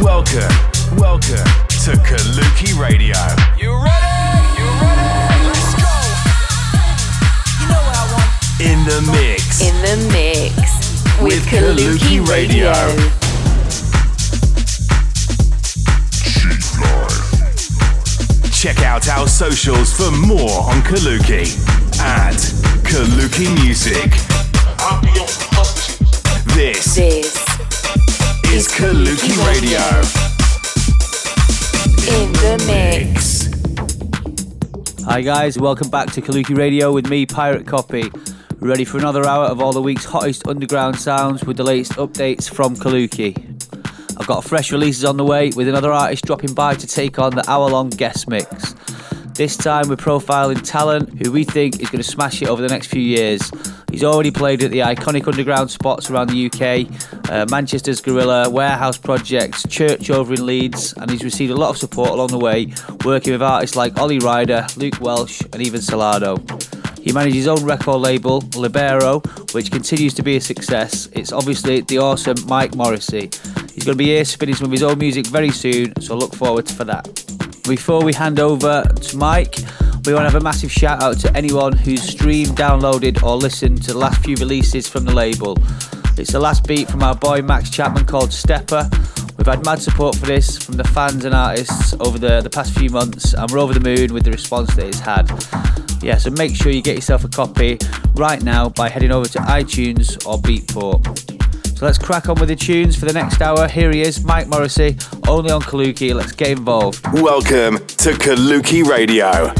Welcome, welcome to Kaluki Radio. You ready? You ready? Let's go. You know what I want. In the mix. In the mix with, With Kaluki, Kaluki Radio. Radio. Check out our socials for more on Kaluki at Kaluki Music. This This is Kaluki Radio. in the mix. Hi guys, welcome back to Kaluki Radio with me, Pirate Copy. Ready for another hour of all the week's hottest underground sounds with the latest updates from Kaluki. I've got fresh releases on the way with another artist dropping by to take on the hour long guest mix. This time we're profiling talent who we think is going to smash it over the next few years. He's already played at the iconic underground spots around the UK, uh, Manchester's Gorilla, Warehouse Projects, Church over in Leeds, and he's received a lot of support along the way, working with artists like Ollie Ryder, Luke Welsh, and even Solardo. He manages his own record label, Libero, which continues to be a success. It's obviously the awesome Mike Morrissey. He's going to be here spinning some of his own music very soon, so look forward for that. Before we hand over to Mike, we want to have a massive shout out to anyone who's streamed, downloaded, or listened to the last few releases from the label. It's the last beat from our boy Max Chapman called Stepper. We've had mad support for this from the fans and artists over the, the past few months, and we're over the moon with the response that it's had. Yeah, so make sure you get yourself a copy right now by heading over to iTunes or Beatport. So let's crack on with the tunes for the next hour. Here he is, Mike Morrissey, only on Kaluki. Let's get involved. Welcome to Kaluki Radio.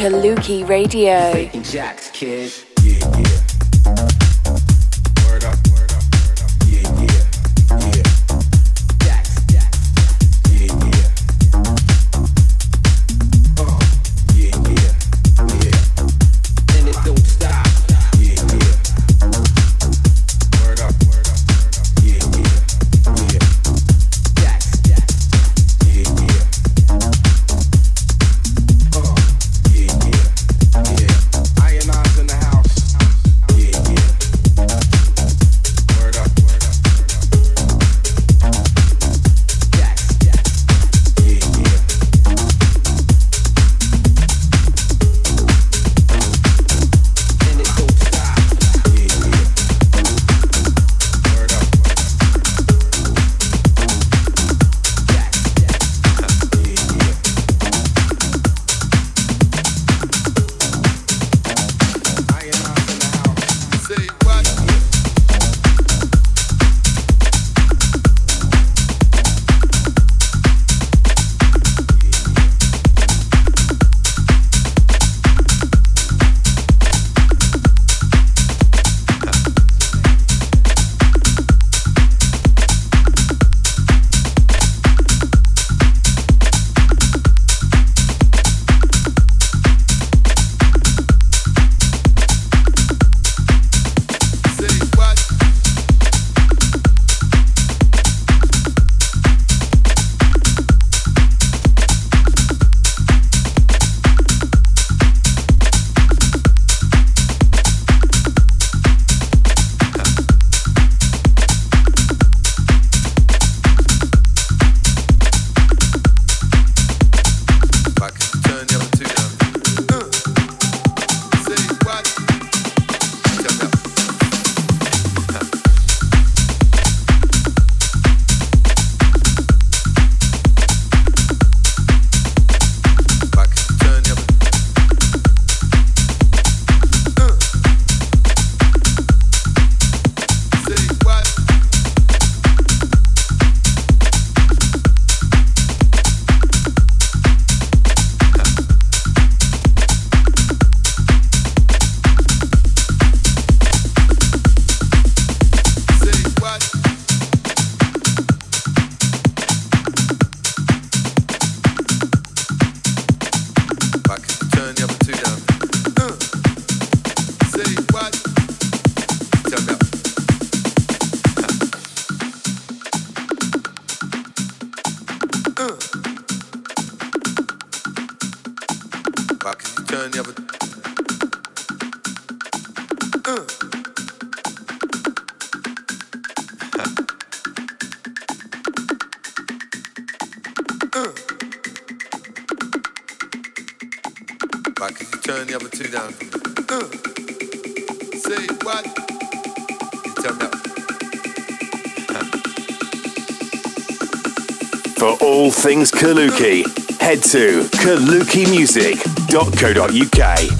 Kaluki Radio. Faking jacks, kid. All things Kaluki, head to kalukimusic.co.uk.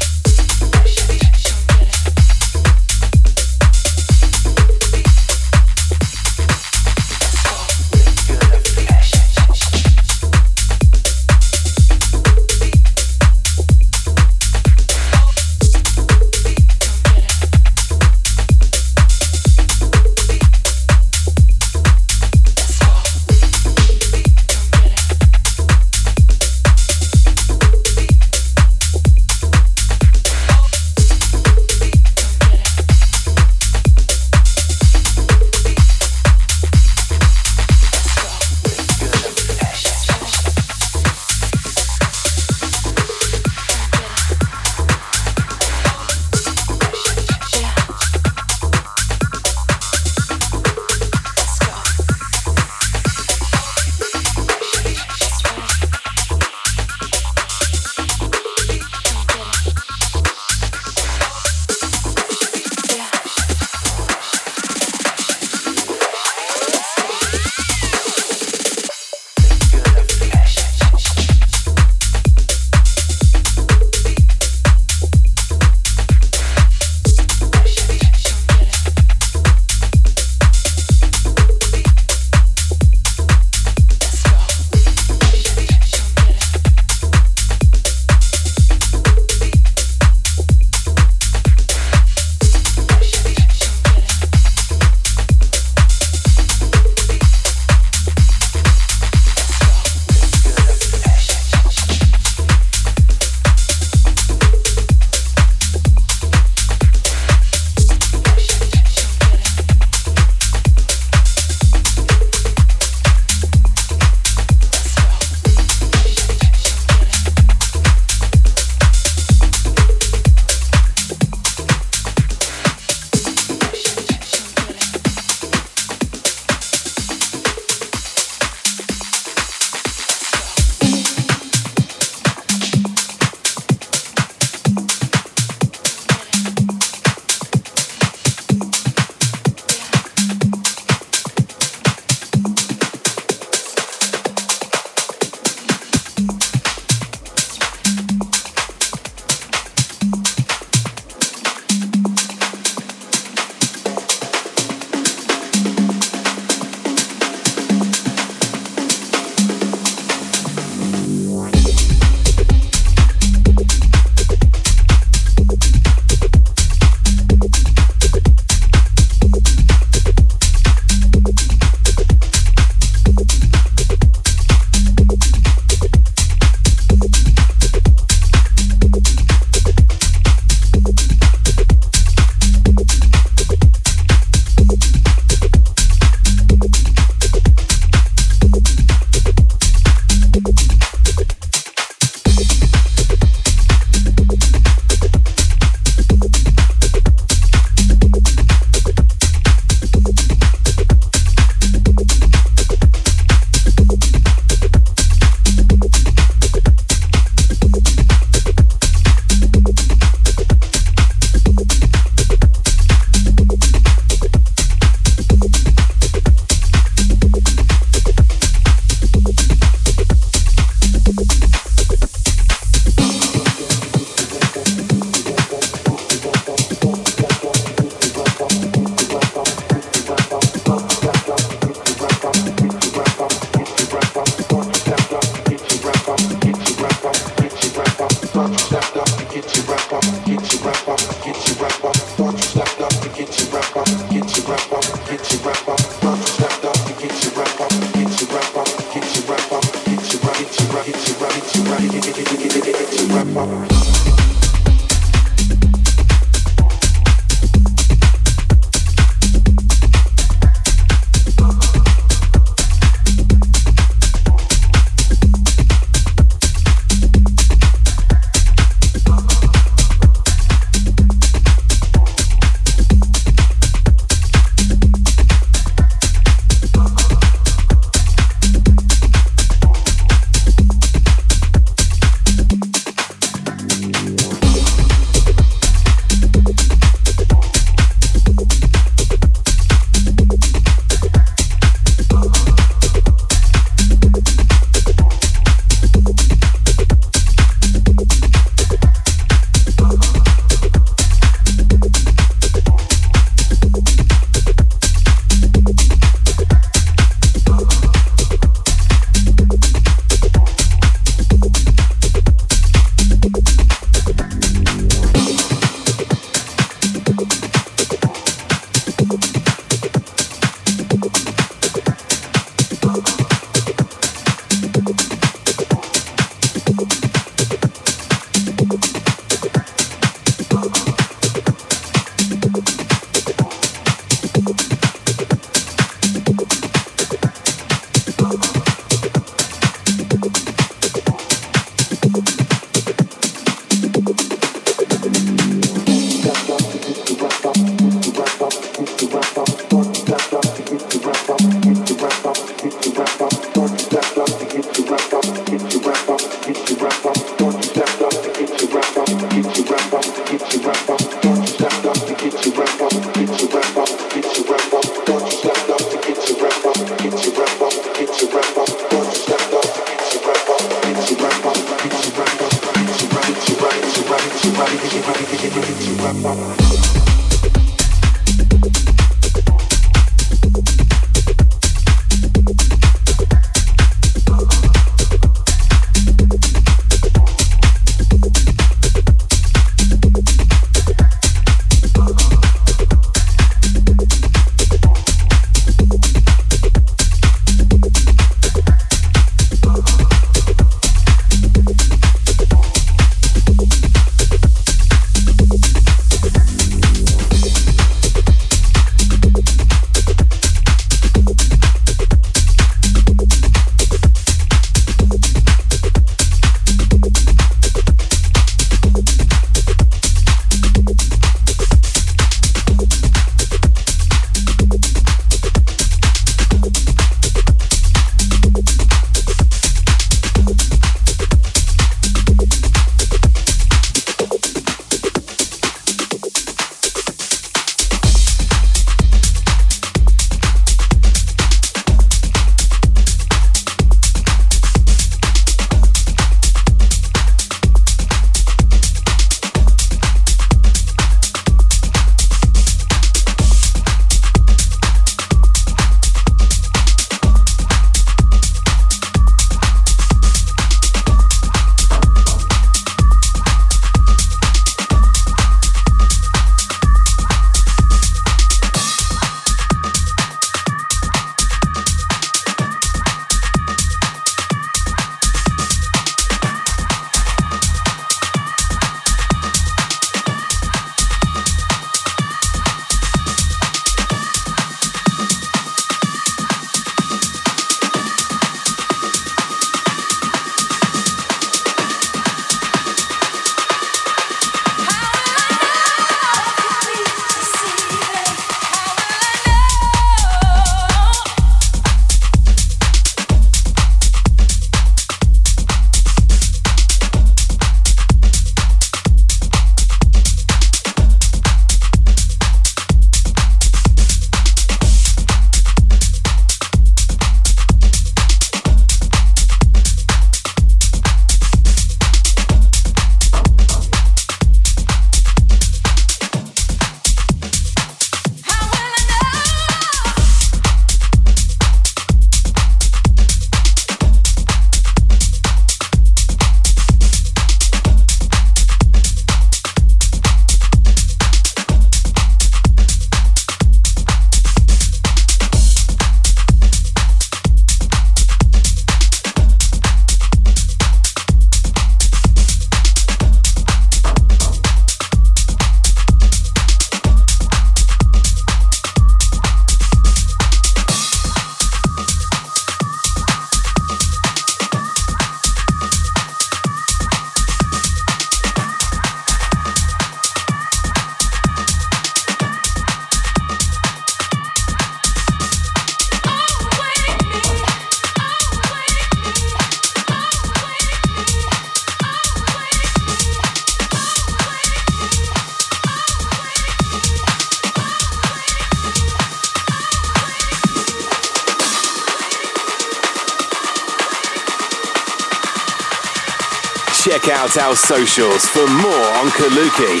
Check out our socials for more on Kaluki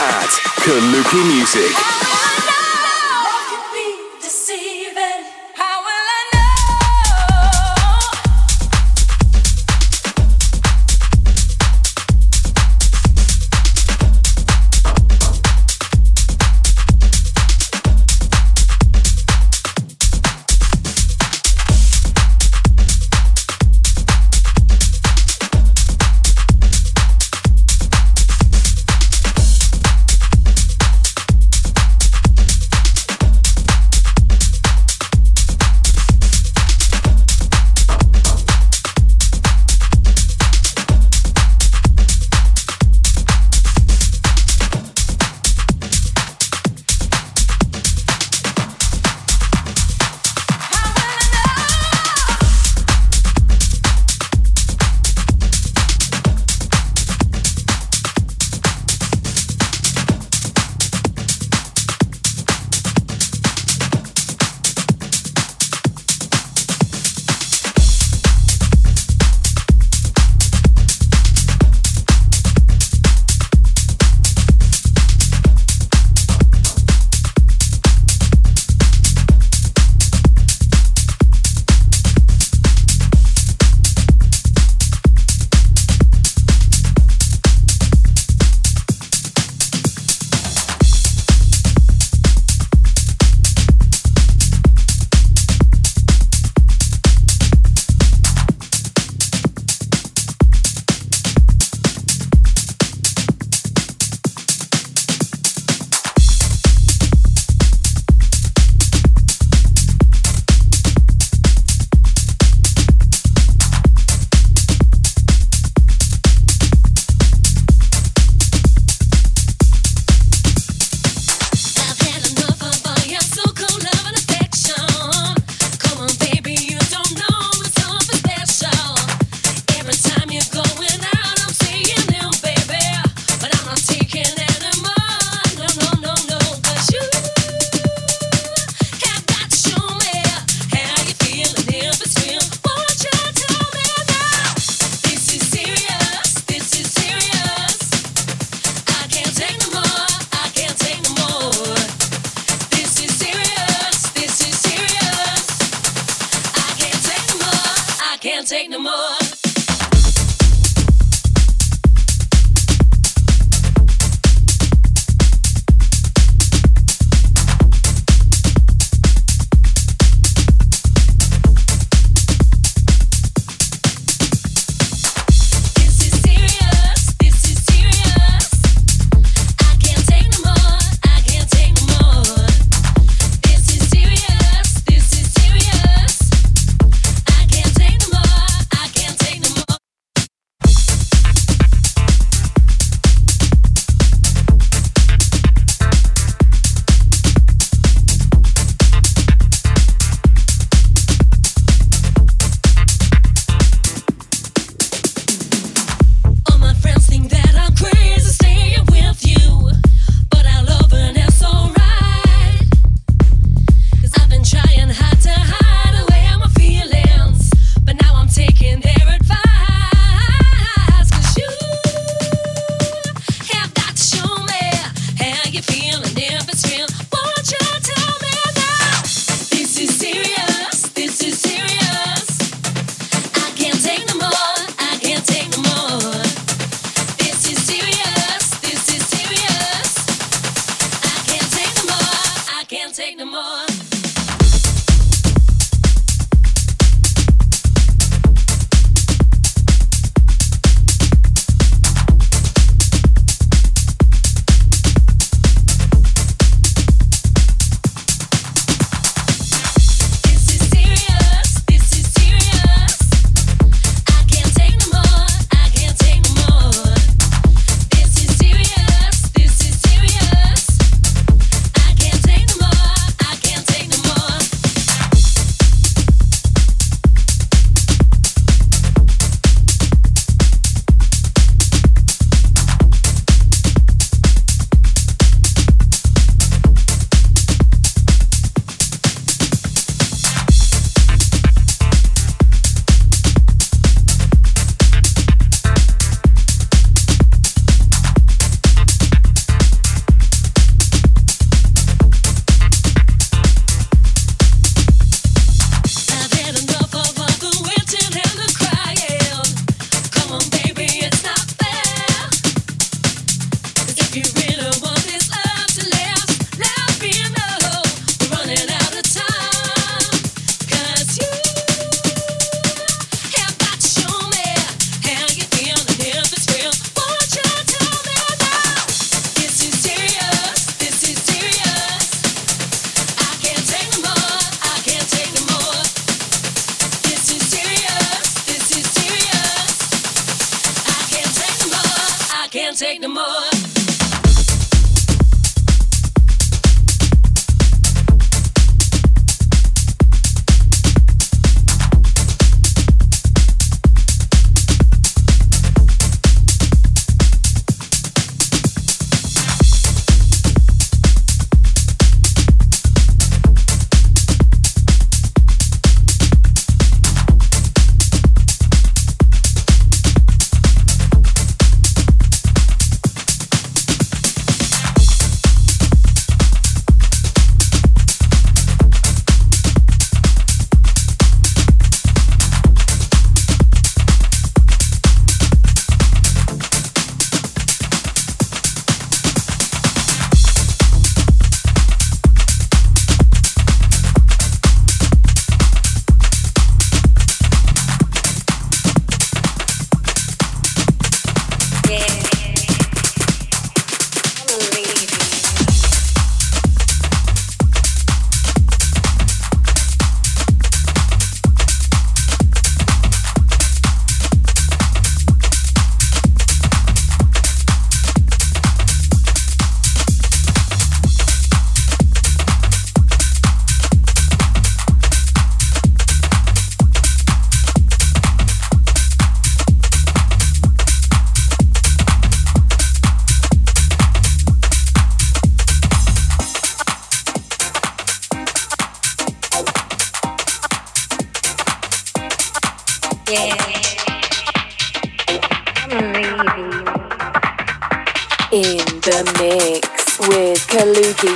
at Kaluki Music.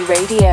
Somebody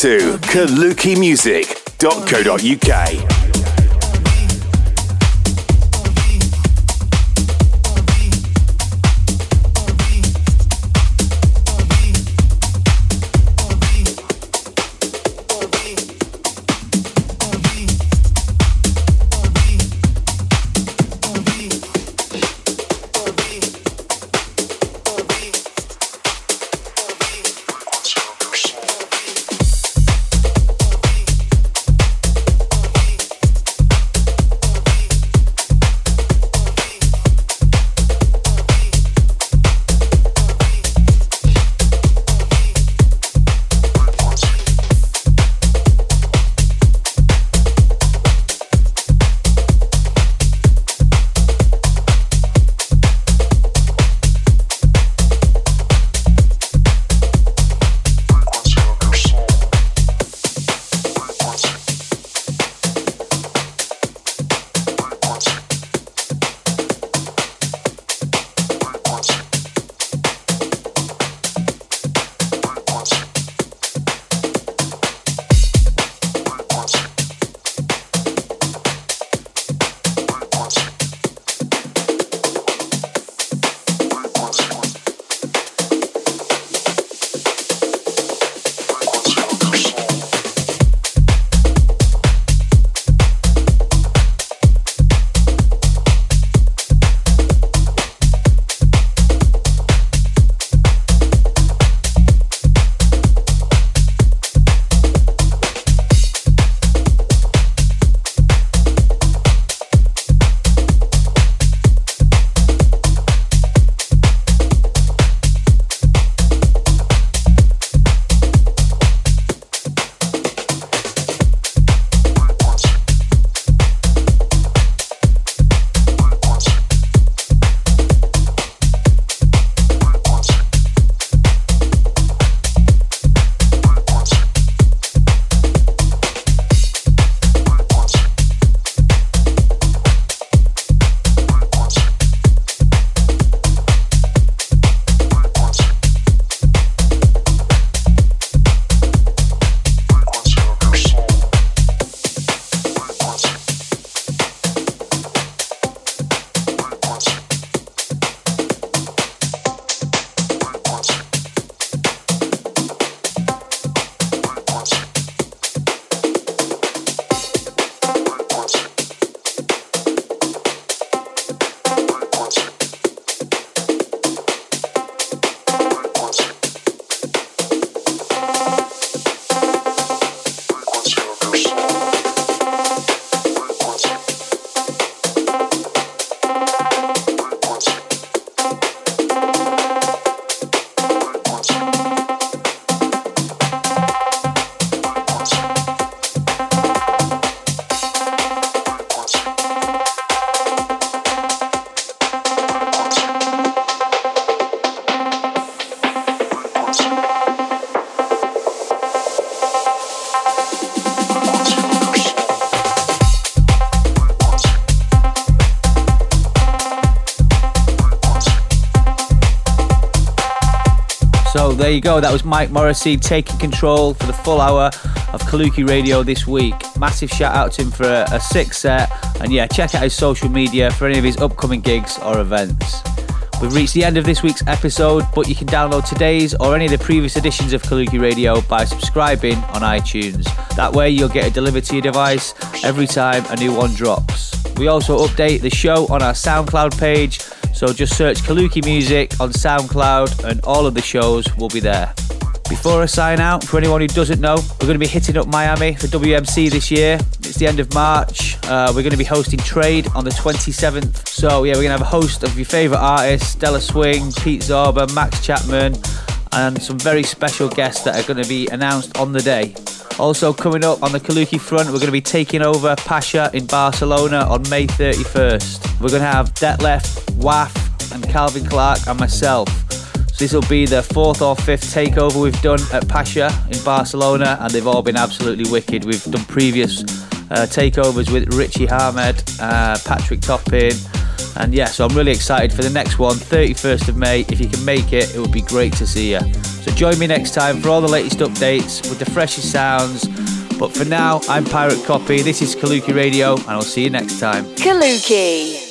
to kalukimusic.co.uk. there you go. That was Mike Morrissey taking control for the full hour of Kaluki Radio this week. Massive shout out to him for a, a sick set. And yeah, check out his social media for any of his upcoming gigs or events. We've reached the end of this week's episode, but you can download today's or any of the previous editions of Kaluki Radio by subscribing on iTunes. That way, you'll get it delivered to your device every time a new one drops. We also update the show on our SoundCloud page, so just search Kaluki Music on SoundCloud and all of the shows will be there. Before I sign out, for anyone who doesn't know, we're going to be hitting up Miami for WMC this year. It's the end of March. Uh, we're going to be hosting Trade on the 27th. So, yeah, we're going to have a host of your favourite artists Stella Swing, Pete Zorba, Max Chapman, and some very special guests that are going to be announced on the day. Also, coming up on the Kaluki front, we're going to be taking over Pacha in Barcelona on May 31st. We're going to have Detlef, Waff, and Calvin Clark, and myself. So, this will be the fourth or fifth takeover we've done at Pacha in Barcelona, and they've all been absolutely wicked. We've done previous uh, takeovers with Richy Ahmed, uh, Patrick Topping, and yeah, so I'm really excited for the next one, 31st of May. If you can make it, it would be great to see you. Join me next time for all the latest updates with the freshest sounds. But for now, I'm Pirate Copy. This is Kaluki Radio, and I'll see you next time. Kaluki.